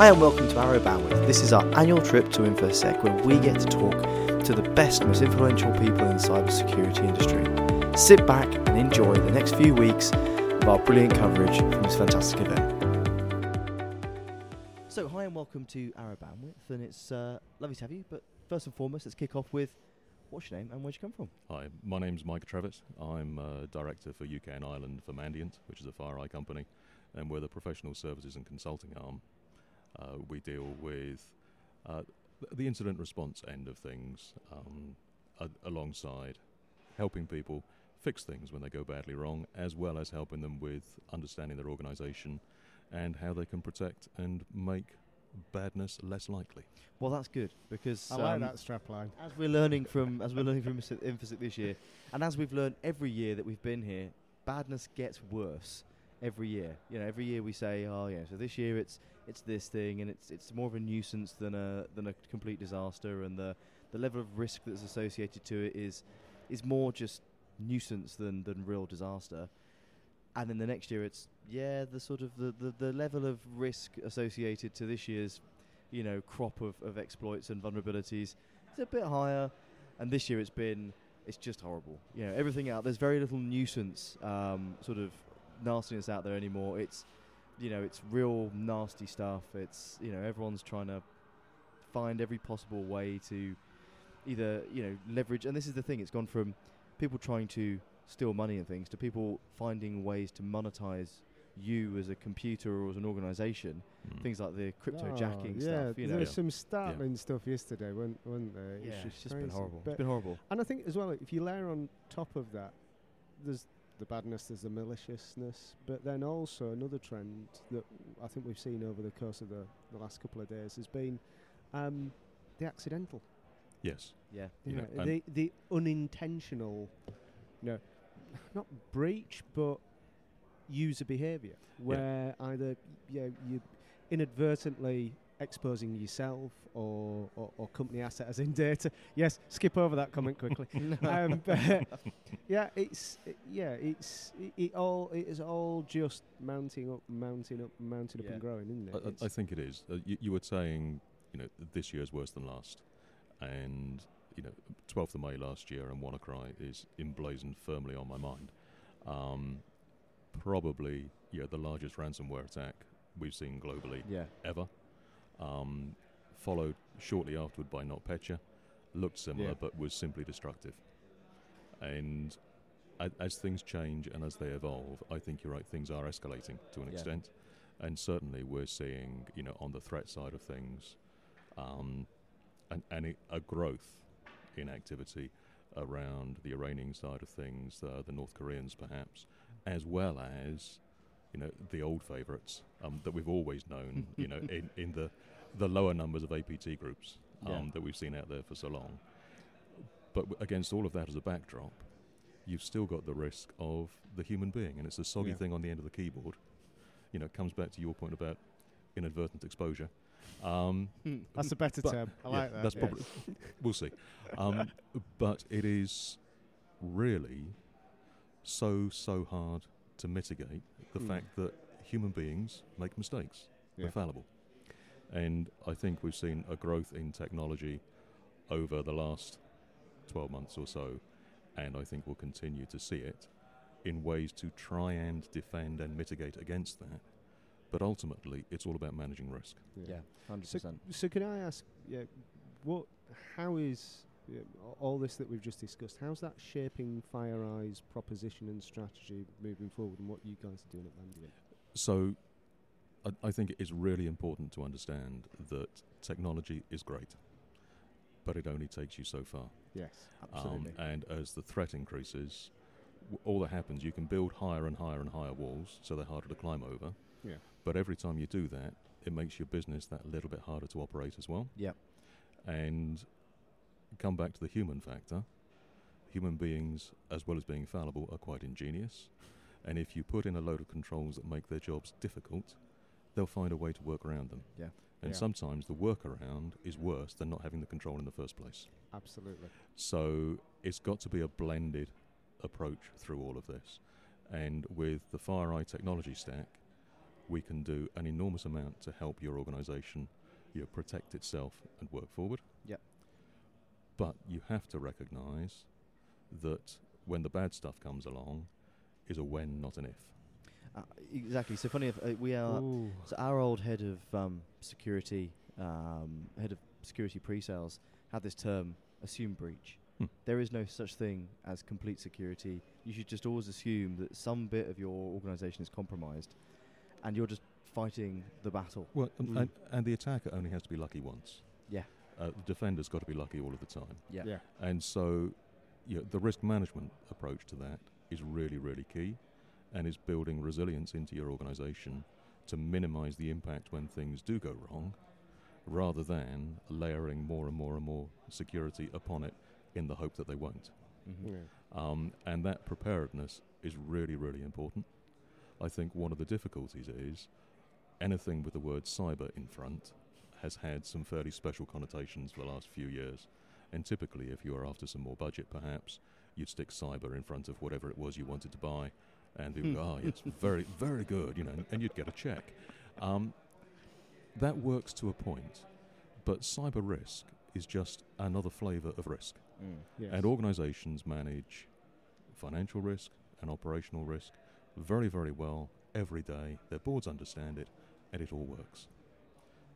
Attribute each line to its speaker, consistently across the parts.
Speaker 1: Hi and welcome to Arrow Bandwidth. This is our annual trip to InfoSec where we get to talk to the best, most influential people in the cybersecurity industry. Sit back and enjoy the next few weeks of our brilliant coverage from this fantastic event. So, hi and welcome to Arrow Bandwidth, and it's uh, lovely to have you. But first and foremost, let's kick off with what's your name and where'd you come from?
Speaker 2: Hi, my name's Mike Trevitt. I'm uh, Director for UK and Ireland for Mandiant, which is a FireEye company, and we're the professional services and consulting arm uh, we deal with uh, the incident response end of things um, a- alongside helping people fix things when they go badly wrong, as well as helping them with understanding their organisation and how they can protect and make badness less likely.
Speaker 1: Well, that's good because
Speaker 3: I like
Speaker 1: um,
Speaker 3: that strapline.
Speaker 1: as we're learning from as we're learning from Infosec this year, and as we've learned every year that we've been here, badness gets worse every year. You know, every year we say, oh yeah, so this year it's it's this thing, and it's it's more of a nuisance than a than a complete disaster, and the the level of risk that's associated to it is is more just nuisance than than real disaster. And then the next year, it's yeah, the sort of the, the, the level of risk associated to this year's, you know, crop of, of exploits and vulnerabilities is a bit higher. And this year, it's been it's just horrible. You know, everything out there's very little nuisance um, sort of nastiness out there anymore. It's you know, it's real nasty stuff. It's you know, everyone's trying to find every possible way to either you know leverage. And this is the thing: it's gone from people trying to steal money and things to people finding ways to monetize you as a computer or as an organization.
Speaker 2: Mm.
Speaker 1: Things like the crypto
Speaker 3: Oh,
Speaker 1: jacking
Speaker 3: yeah,
Speaker 1: stuff. You
Speaker 3: there
Speaker 1: know,
Speaker 3: was some startling stuff yesterday, weren't, weren't there?
Speaker 1: yeah,
Speaker 3: just
Speaker 1: it's just been horrible.
Speaker 3: But
Speaker 1: It's been horrible.
Speaker 3: and I think as well, if you layer on top of that, there's the badness, there's the maliciousness, but then also another trend that I think we've seen over the course of the, the last couple of days has been um, the accidental,
Speaker 2: Yes.
Speaker 1: Yeah.
Speaker 2: You
Speaker 3: you
Speaker 2: know,
Speaker 3: know, the the unintentional, you know, not breach, but user behaviour where either you know, you inadvertently exposing yourself or, or, or company asset as in data. Yes, skip over that comment quickly. um, but yeah, it's yeah, it's it, it all it is all just mounting up, mounting up, mounting up
Speaker 1: Yeah.
Speaker 3: and growing, isn't it?
Speaker 2: I- I, I think it is. Uh, you, you were saying, you know, this year's worse than last, and you know, 12th of May last year and WannaCry is emblazoned firmly on my mind. Um, probably, yeah, the largest ransomware attack we've seen globally
Speaker 1: Yeah.
Speaker 2: ever. Um, followed shortly afterward by NotPetya, looked similar
Speaker 3: Yeah.
Speaker 2: but was simply destructive. And as things change and as they evolve, I think you're right. Things are escalating to an
Speaker 1: Yeah.
Speaker 2: extent, and certainly we're seeing, you know, on the threat side of things, um, an, an, i- a growth in activity around the Iranian side of things, uh, the North Koreans perhaps, as well as, you know, the old favourites um, that we've always known, you know, in, in the the lower numbers of APT groups um,
Speaker 1: Yeah.
Speaker 2: that we've seen out there for so long. But w- against all of that as a backdrop, you've still got the risk of the human being, and it's the soggy
Speaker 3: Yeah.
Speaker 2: thing on the end of the keyboard. You know, it comes back to your point about inadvertent exposure. Um,
Speaker 3: That's a better term. I
Speaker 2: yeah,
Speaker 3: like that.
Speaker 2: That's
Speaker 3: yeah.
Speaker 2: probably we'll see. Um, but it is really so so hard to mitigate the
Speaker 3: Mm.
Speaker 2: fact that human beings make mistakes.
Speaker 3: Yeah.
Speaker 2: They're fallible, and I think we've seen a growth in technology over the last twelve months or so, and I think we'll continue to see it in ways to try and defend and mitigate against that. But ultimately, it's all about managing risk.
Speaker 1: Yeah. Hundred
Speaker 3: So,
Speaker 1: percent.
Speaker 3: so can I ask, yeah, what, how is yeah, all this that we've just discussed? How's that shaping FireEye's proposition and strategy moving forward, and what you guys are doing at Mandiant?
Speaker 2: So, I, I think it is really important to understand that technology is great, but it only takes you so far.
Speaker 3: Yes,
Speaker 1: Absolutely.
Speaker 2: Um, and as the threat increases, w- all that happens, you can build higher and higher and higher walls, so they're harder to climb over.
Speaker 3: Yeah.
Speaker 2: But every time you do that, it makes your business that little bit harder to operate as well.
Speaker 1: Yep.
Speaker 2: And come back to the human factor. Human beings, as well as being fallible, are quite ingenious. And if you put in a load of controls that make their jobs difficult, they'll find a way to work around them.
Speaker 1: Yeah.
Speaker 2: And
Speaker 3: Yeah.
Speaker 2: sometimes the workaround is worse than not having the control in the first place.
Speaker 3: absolutely.
Speaker 2: So it's got to be a blended approach through all of this. And with the FireEye technology stack, we can do an enormous amount to help your organisation you know, protect itself and work forward.
Speaker 1: Yep.
Speaker 2: But you have to recognise that when the bad stuff comes along, is a when, not an if.
Speaker 1: Uh, exactly. So funny, if, uh, we are.
Speaker 3: Ooh.
Speaker 1: So our old head of um, security, um, head of security pre-sales, had this term "assume breach."
Speaker 2: Hmm.
Speaker 1: There is no such thing as complete security. You should just always assume that some bit of your organisation is compromised, and you're just fighting the battle.
Speaker 2: Well, and,
Speaker 3: Mm.
Speaker 2: and, and the attacker only has to be lucky once.
Speaker 1: Yeah.
Speaker 2: Uh, the defender's got to be lucky all of the time.
Speaker 1: Yeah.
Speaker 3: Yeah.
Speaker 2: And so, you know, the risk management approach to that is really, really key, and is building resilience into your organisation to minimise the impact when things do go wrong, rather than layering more and more and more security upon it in the hope that they won't.
Speaker 1: Mhm.
Speaker 3: Yeah.
Speaker 2: Um, and that preparedness is really, really important. I think one of the difficulties is anything with the word cyber in front has had some fairly special connotations for the last few years. And typically, if you are after some more budget, perhaps you'd stick cyber in front of whatever it was you wanted to buy, and people go, "Oh, it's very, very good," you know, and you'd get a check. Um, that works to a point, but cyber risk is just another flavour of risk.
Speaker 1: Mm.
Speaker 3: Yes.
Speaker 2: And organisations manage financial risk and operational risk very, very well every day. Their boards understand it, and it all works.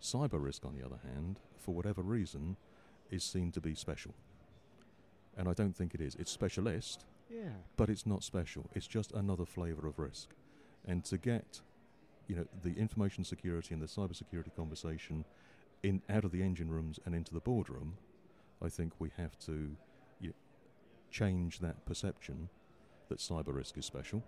Speaker 2: Cyber risk, on the other hand, for whatever reason, is seen to be special. And I don't think it is. It's specialist,
Speaker 3: yeah.
Speaker 2: but it's not special. It's just another flavour of risk. And to get, you know, the information security and the cyber security conversation in out of the engine rooms and into the boardroom, I think we have to you know, change that perception that cyber risk is special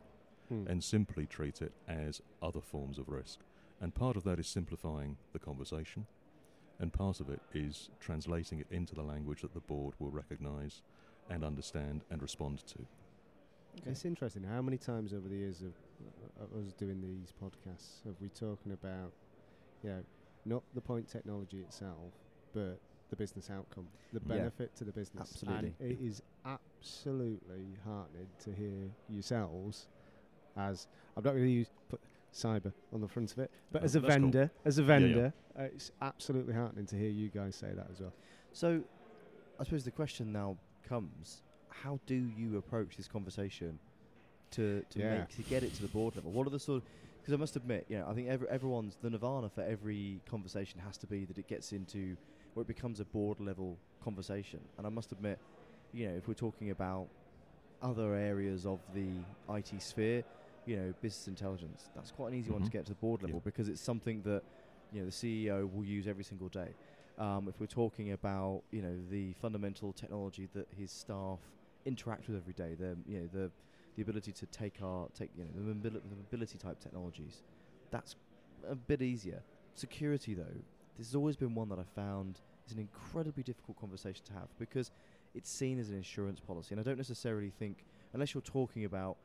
Speaker 3: Hmm.
Speaker 2: and simply treat it as other forms of risk. And part of that is simplifying the conversation, and part of it is translating it into the language that the board will recognise and understand and respond to.
Speaker 3: It's interesting. How many times over the years of uh, of us doing these podcasts have we talking about, you know, not the point technology itself, but the business outcome, the
Speaker 1: Yeah.
Speaker 3: benefit to the business.
Speaker 1: Absolutely.
Speaker 3: And it is absolutely heartening to hear yourselves as I'm not going to use put cyber on the front of it, but
Speaker 2: Oh,
Speaker 3: as a
Speaker 2: that's cool.
Speaker 3: vendor, as a
Speaker 2: Yeah, yeah.
Speaker 3: vendor, uh, it's absolutely heartening to hear you guys say that as well.
Speaker 1: So, I suppose the question now comes: How do you approach this conversation to to
Speaker 3: Yeah.
Speaker 1: make to get it to the board level? What are the sort? Because I must admit, you know, I think every, everyone's the nirvana for every conversation has to be that it gets into where it becomes a board level conversation. And I must admit, you know, if we're talking about other areas of the IT sphere, you know, business intelligence, that's quite an easy one to
Speaker 2: Mhm.
Speaker 1: get to the board level
Speaker 2: Yeah.
Speaker 1: because it's something that you know the CEO will use every single day. Um, if we're talking about you know the fundamental technology that his staff interact with every day, the you know the the ability to take our take you know the, mobili- the mobility type technologies, that's a bit easier. Security though, this has always been one that I found is an incredibly difficult conversation to have because it's seen as an insurance policy, and I don't necessarily think unless you're talking about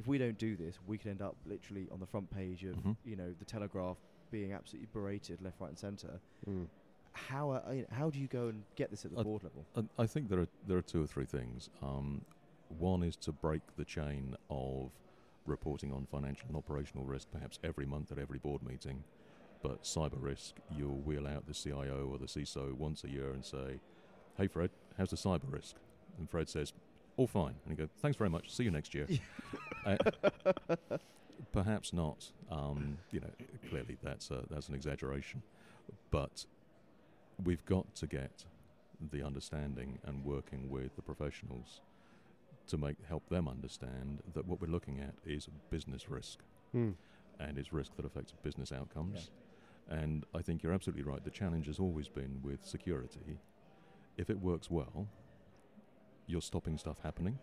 Speaker 1: if we don't do this, we could end up literally on the front page of
Speaker 2: Mhm.
Speaker 1: you know the Telegraph being absolutely berated left, right, and centre
Speaker 3: Mm.
Speaker 1: how uh, you know, how do you go and get this at the
Speaker 2: Uh,
Speaker 1: board level?
Speaker 2: I think there are there are two or three things. Um, one is to break the chain of reporting on financial and operational risk, perhaps every month at every board meeting. But cyber risk, you'll wheel out the CIO or the CISO once a year and say, "Hey, Fred, how's the cyber risk?" And Fred says, "All fine." And you go, "Thanks very much. See you next year." perhaps not. Um, you know, clearly that's a, that's an exaggeration, but we've got to get the understanding and working with the professionals to make help them understand that what we're looking at is business risk
Speaker 3: Mm.
Speaker 2: and it's risk that affects business outcomes. And I think you're absolutely right. The challenge has always been with security. If it works well, you're stopping stuff happening.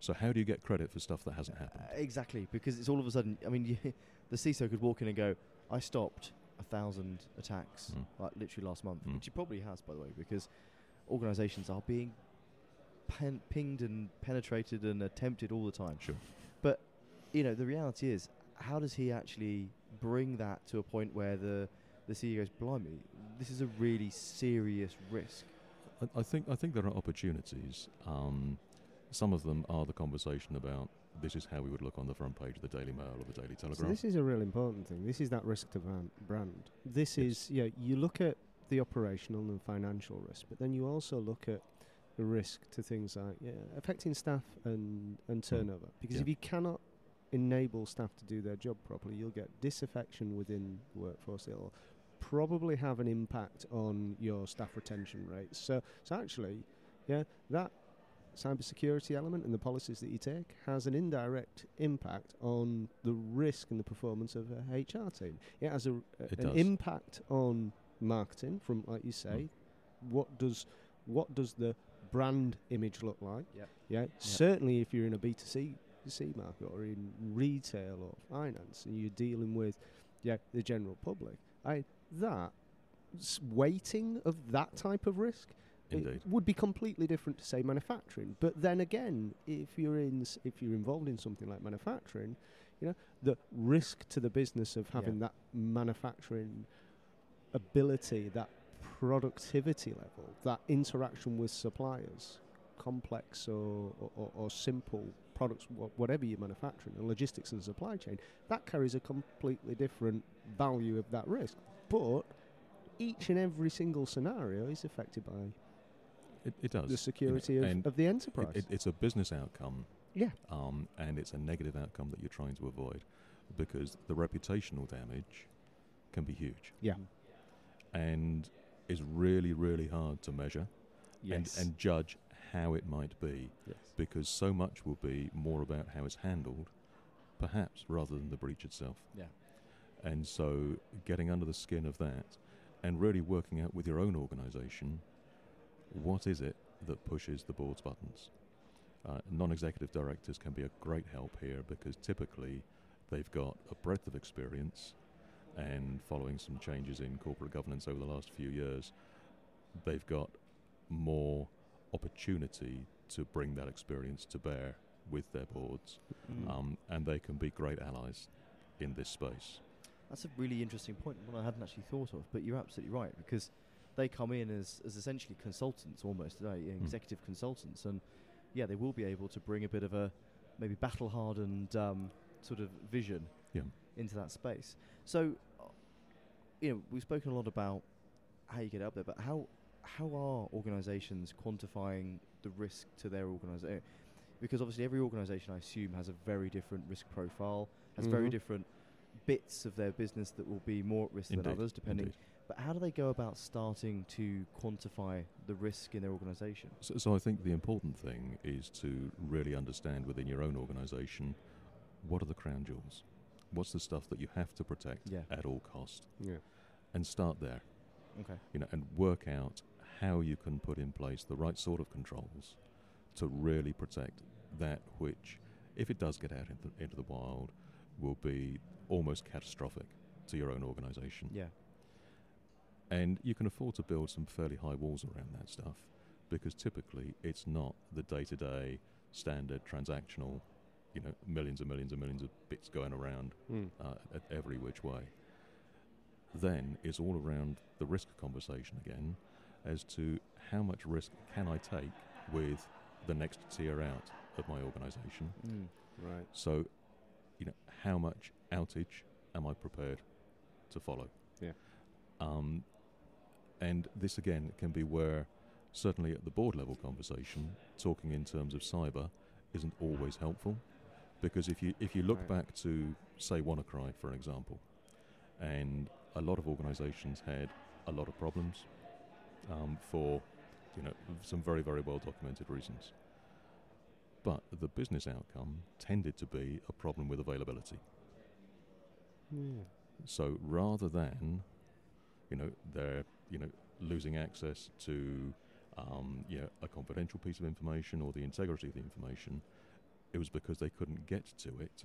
Speaker 2: So how do you get credit for stuff that hasn't happened?
Speaker 1: Uh, exactly, because it's all of a sudden. I mean, you, the CISO could walk in and go, "I stopped a thousand attacks,
Speaker 2: Mm.
Speaker 1: like literally last month,"
Speaker 2: Mm.
Speaker 1: which he probably has, by the way, because organisations are being pen- pinged and penetrated and attempted all the time.
Speaker 2: Sure.
Speaker 1: But you know, the reality is, how does he actually bring that to a point where the the CEO goes, "Blimey, this is a really serious risk."
Speaker 2: I, I think I think there are opportunities. Um, some of them are the conversation about this is how we would look on the front page of the Daily Mail or the Daily Telegraph.
Speaker 3: So this is a real important thing. This is that risk to brand. This
Speaker 2: Yes.
Speaker 3: is yeah. You look at the operational and financial risk, but then you also look at the risk to things like yeah, affecting staff and and hmm. turnover. Because
Speaker 2: Yeah.
Speaker 3: if you cannot enable staff to do their job properly, you'll get disaffection within the workforce. It'll probably have an impact on your staff retention rates. So, so actually, yeah, that cybersecurity element and the policies that you take has an indirect impact on the risk and the performance of a HR team. It has a, a-
Speaker 2: It
Speaker 3: an
Speaker 2: does.
Speaker 3: impact on marketing from, like you say, mm. what does what does the brand image look like?
Speaker 1: Yep.
Speaker 3: Yeah, certainly if you're in a B2C C market or in retail or finance and you're dealing with yeah the general public, I that weighting of that type of risk it would be completely different to say manufacturing. But then again, if you're in if you're involved in something like manufacturing, you know the risk to the business of having that manufacturing ability, that productivity level, that interaction with suppliers, complex or, or, or, or simple products, whatever you're manufacturing, and logistics and supply chain, that carries a completely different value of that risk. But each and every single scenario is affected by
Speaker 2: It, it does.
Speaker 3: the security of,
Speaker 2: and
Speaker 3: of the
Speaker 2: It-
Speaker 3: enterprise.
Speaker 2: it- it's a business outcome,
Speaker 3: yeah.
Speaker 2: um, and it's a negative outcome that you're trying to avoid because the reputational damage can be huge
Speaker 3: Yeah.
Speaker 2: and is really, really hard to measure
Speaker 3: Yes.
Speaker 2: and, and judge how it might be
Speaker 3: yes.
Speaker 2: because so much will be more about how it's handled, perhaps, rather than the breach itself.
Speaker 1: Yeah.
Speaker 2: And so getting under the skin of that and really working out with your own organisation what is it that pushes the board's buttons. Uh, non executive directors can be a great help here because typically they've got a breadth of experience and following some changes in corporate governance over the last few years, they've got more opportunity to bring that experience to bear with their boards
Speaker 1: Mm.
Speaker 2: um, and they can be great allies in this space.
Speaker 1: That's a really interesting point, one I hadn't actually thought of. But you're absolutely right because they come in as, as essentially consultants almost today,
Speaker 2: Hmm.
Speaker 1: executive consultants, and yeah, they will be able to bring a bit of a maybe battle hardened um, sort of vision
Speaker 2: Yeah.
Speaker 1: into that space. So, uh, you know, we've spoken a lot about how you get up there, but how how are organisations quantifying the risk to their organisation? Because obviously, every organisation, I assume, has a very different risk profile, has very
Speaker 3: Mhm.
Speaker 1: different bits of their business that will be more at risk than others, depending.
Speaker 2: indeed.
Speaker 1: But how do they go about starting to quantify the risk in their organisation?
Speaker 2: So, so I think the important thing is to really understand within your own organisation what are the crown jewels, what's the stuff that you have to protect
Speaker 1: Yeah.
Speaker 2: at all cost,
Speaker 3: Yeah.
Speaker 2: and start there.
Speaker 1: Okay.
Speaker 2: You know, and work out how you can put in place the right sort of controls to really protect that which, if it does get out into, into the wild, will be almost catastrophic to your own organisation.
Speaker 1: Yeah.
Speaker 2: And you can afford to build some fairly high walls around that stuff because typically it's not the day to day standard transactional, you know, millions and millions and millions of bits going around
Speaker 3: Mm.
Speaker 2: uh, at every which way. Then it's all around the risk conversation again as to how much risk can I take with the next tier out of my organisation.
Speaker 1: Mm.
Speaker 3: Right.
Speaker 2: So, you know, how much outage am I prepared to follow?
Speaker 3: Yeah.
Speaker 2: Um, and this again can be where, certainly at the board level conversation, talking in terms of cyber isn't always helpful, because if you if you look
Speaker 3: Right.
Speaker 2: back to say WannaCry for example, and a lot of organisations had a lot of problems um, for you know some very very well documented reasons. But the business outcome tended to be a problem with availability.
Speaker 3: Yeah.
Speaker 2: So rather than, you know, they're you know losing access to, um, you know, a confidential piece of information or the integrity of the information, it was because they couldn't get to it.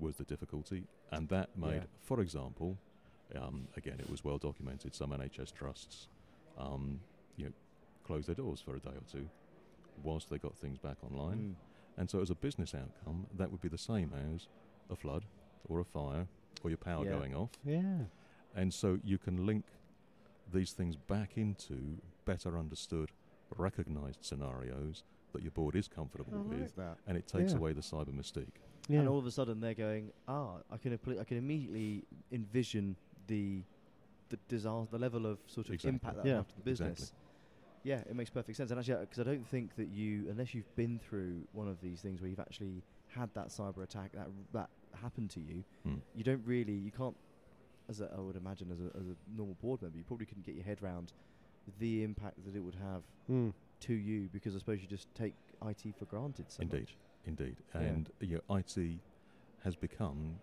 Speaker 2: Was the difficulty, and that made,
Speaker 1: Yeah.
Speaker 2: for example, um, again, it was well documented. Some NHS trusts, um, you know, closed their doors for a day or two, whilst they got things back online.
Speaker 1: Mm.
Speaker 2: And so, as a business outcome, that would be the same as a flood or a fire or your power
Speaker 1: Yeah.
Speaker 2: going off.
Speaker 3: Yeah.
Speaker 2: And so, you can link these things back into better understood, recognized scenarios that that your board is comfortable
Speaker 3: I
Speaker 2: with,
Speaker 3: that.
Speaker 2: and it takes
Speaker 3: Yeah.
Speaker 2: away the cyber mystique.
Speaker 3: Yeah.
Speaker 1: And all of a sudden they're going, ah, I can appli- I can immediately envision the the disaster, the level of sort of
Speaker 2: Exactly.
Speaker 1: impact that
Speaker 3: Yeah.
Speaker 1: would have to the business.
Speaker 2: Exactly.
Speaker 1: Yeah, it makes perfect sense. And actually, because I don't think that you, unless you've been through one of these things where you've actually had that cyber attack that that happened to you,
Speaker 2: Hmm.
Speaker 1: you don't really, you can't, as a, I would imagine, as a, as a normal board member, you probably couldn't get your head around the impact that it would have
Speaker 3: Mm.
Speaker 1: to you because I suppose you just take IT for granted. So
Speaker 2: Indeed.
Speaker 1: much.
Speaker 2: Indeed,
Speaker 1: Yeah.
Speaker 2: and you know, IT has become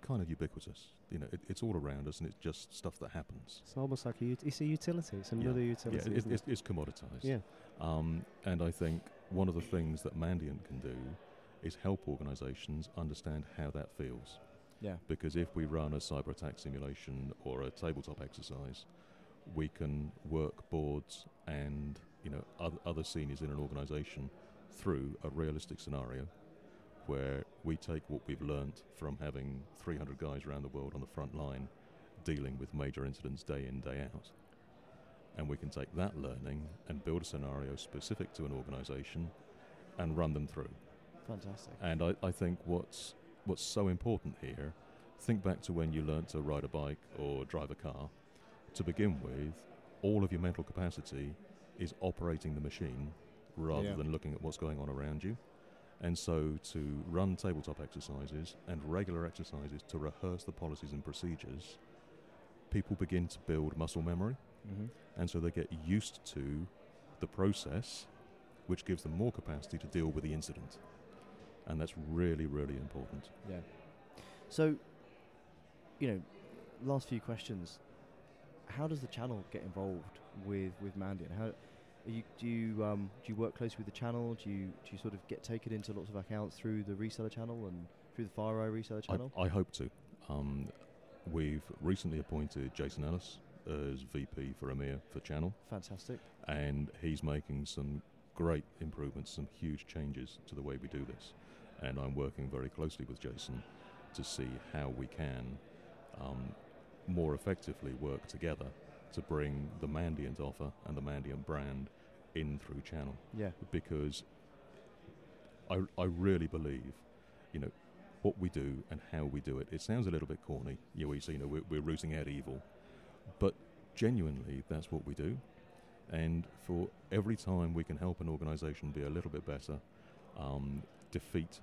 Speaker 2: kind of ubiquitous. You know, it, it's all around us, and it's just stuff that happens.
Speaker 3: It's almost like a ut- it's a utility. It's another
Speaker 2: Yeah,
Speaker 3: utility.
Speaker 2: it,
Speaker 3: isn't
Speaker 2: it's,
Speaker 3: it?
Speaker 2: it's commoditized.
Speaker 3: yeah.
Speaker 2: Um, and I think one of the things that Mandiant can do is help organisations understand how that feels.
Speaker 1: Yeah.
Speaker 2: Because if we run a cyber attack simulation or a tabletop exercise, we can work boards and you know other, other seniors in an organisation through a realistic scenario where we take what we've learnt from having 300 guys around the world on the front line dealing with major incidents day in day out and we can take that learning and build a scenario specific to an organisation and run them through.
Speaker 1: Fantastic.
Speaker 2: And I, I think what's what's so important here, think back to when you learnt to ride a bike or drive a car. To begin with, all of your mental capacity is operating the machine rather
Speaker 3: Yeah.
Speaker 2: than looking at what's going on around you. And so to run tabletop exercises and regular exercises to rehearse the policies and procedures, people begin to build muscle memory
Speaker 1: Mm-hmm.
Speaker 2: and so they get used to the process, which gives them more capacity to deal with the incident. And that's really, really important.
Speaker 1: Yeah. So, you know, last few questions. How does the channel get involved with with Mandiant? How are you, do you um, do you work closely with the channel? Do you do you sort of get taken into lots of accounts through the reseller channel and through the FireEye reseller
Speaker 2: I,
Speaker 1: channel?
Speaker 2: I hope to. Um, we've recently appointed Jason Ellis as VP for EMEA for Channel,
Speaker 1: Fantastic.
Speaker 2: and he's making some great improvements, some huge changes to the way we do this. And I'm working very closely with Jason to see how we can um, more effectively work together to bring the Mandiant offer and the Mandiant brand in through Channel
Speaker 1: Yeah.
Speaker 2: because I, I really believe, you know, what we do and how we do it. It sounds a little bit corny. You know, you know, we're, we're rooting out evil, but genuinely, that's what we do. And for every time we can help an organisation be a little bit better, um, defeat,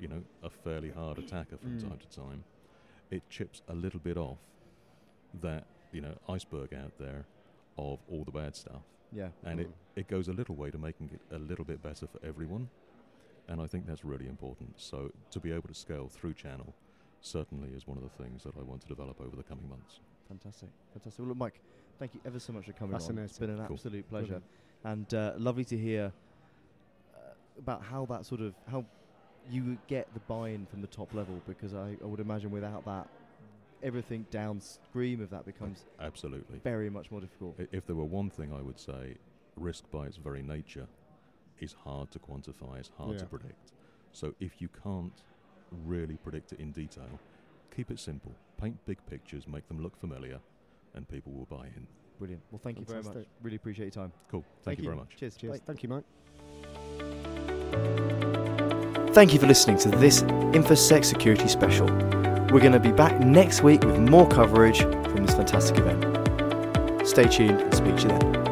Speaker 2: you know, a fairly hard attacker from
Speaker 1: Mm.
Speaker 2: time to time, it chips a little bit off that you know iceberg out there of all the bad stuff
Speaker 1: Yeah.
Speaker 2: and it, it goes a little way to making it a little bit better for everyone. And I think that's really important. So to be able to scale through channel certainly is one of the things that I want to develop over the coming months.
Speaker 1: Fantastic. Fantastic. Well, look, Mike, thank you ever so much for coming on. It's
Speaker 3: Fascinating.
Speaker 1: been an
Speaker 2: Cool.
Speaker 1: absolute pleasure.
Speaker 3: Brilliant.
Speaker 1: and uh, lovely to hear uh, about how that sort of how you would get the buy-in from the top level because I, I would imagine without that everything downstream of that becomes
Speaker 2: Absolutely.
Speaker 1: very much more difficult.
Speaker 2: If there were one thing I would say, risk by its very nature is hard to quantify, is hard to predict. So if you can't really predict it in detail, keep it simple. Paint big pictures, make them look familiar, and people will buy in.
Speaker 1: Brilliant. Well, thank you very much.
Speaker 3: Fantastic.
Speaker 1: Really appreciate your time.
Speaker 2: Cool. Thank, you very much.
Speaker 1: Cheers.
Speaker 3: Cheers.
Speaker 1: Bye.
Speaker 3: Thank you, Mike.
Speaker 1: Thank you for listening to this InfoSec Security Special. We're going to be back next week with more coverage from this fantastic event. Stay tuned and speak to you then.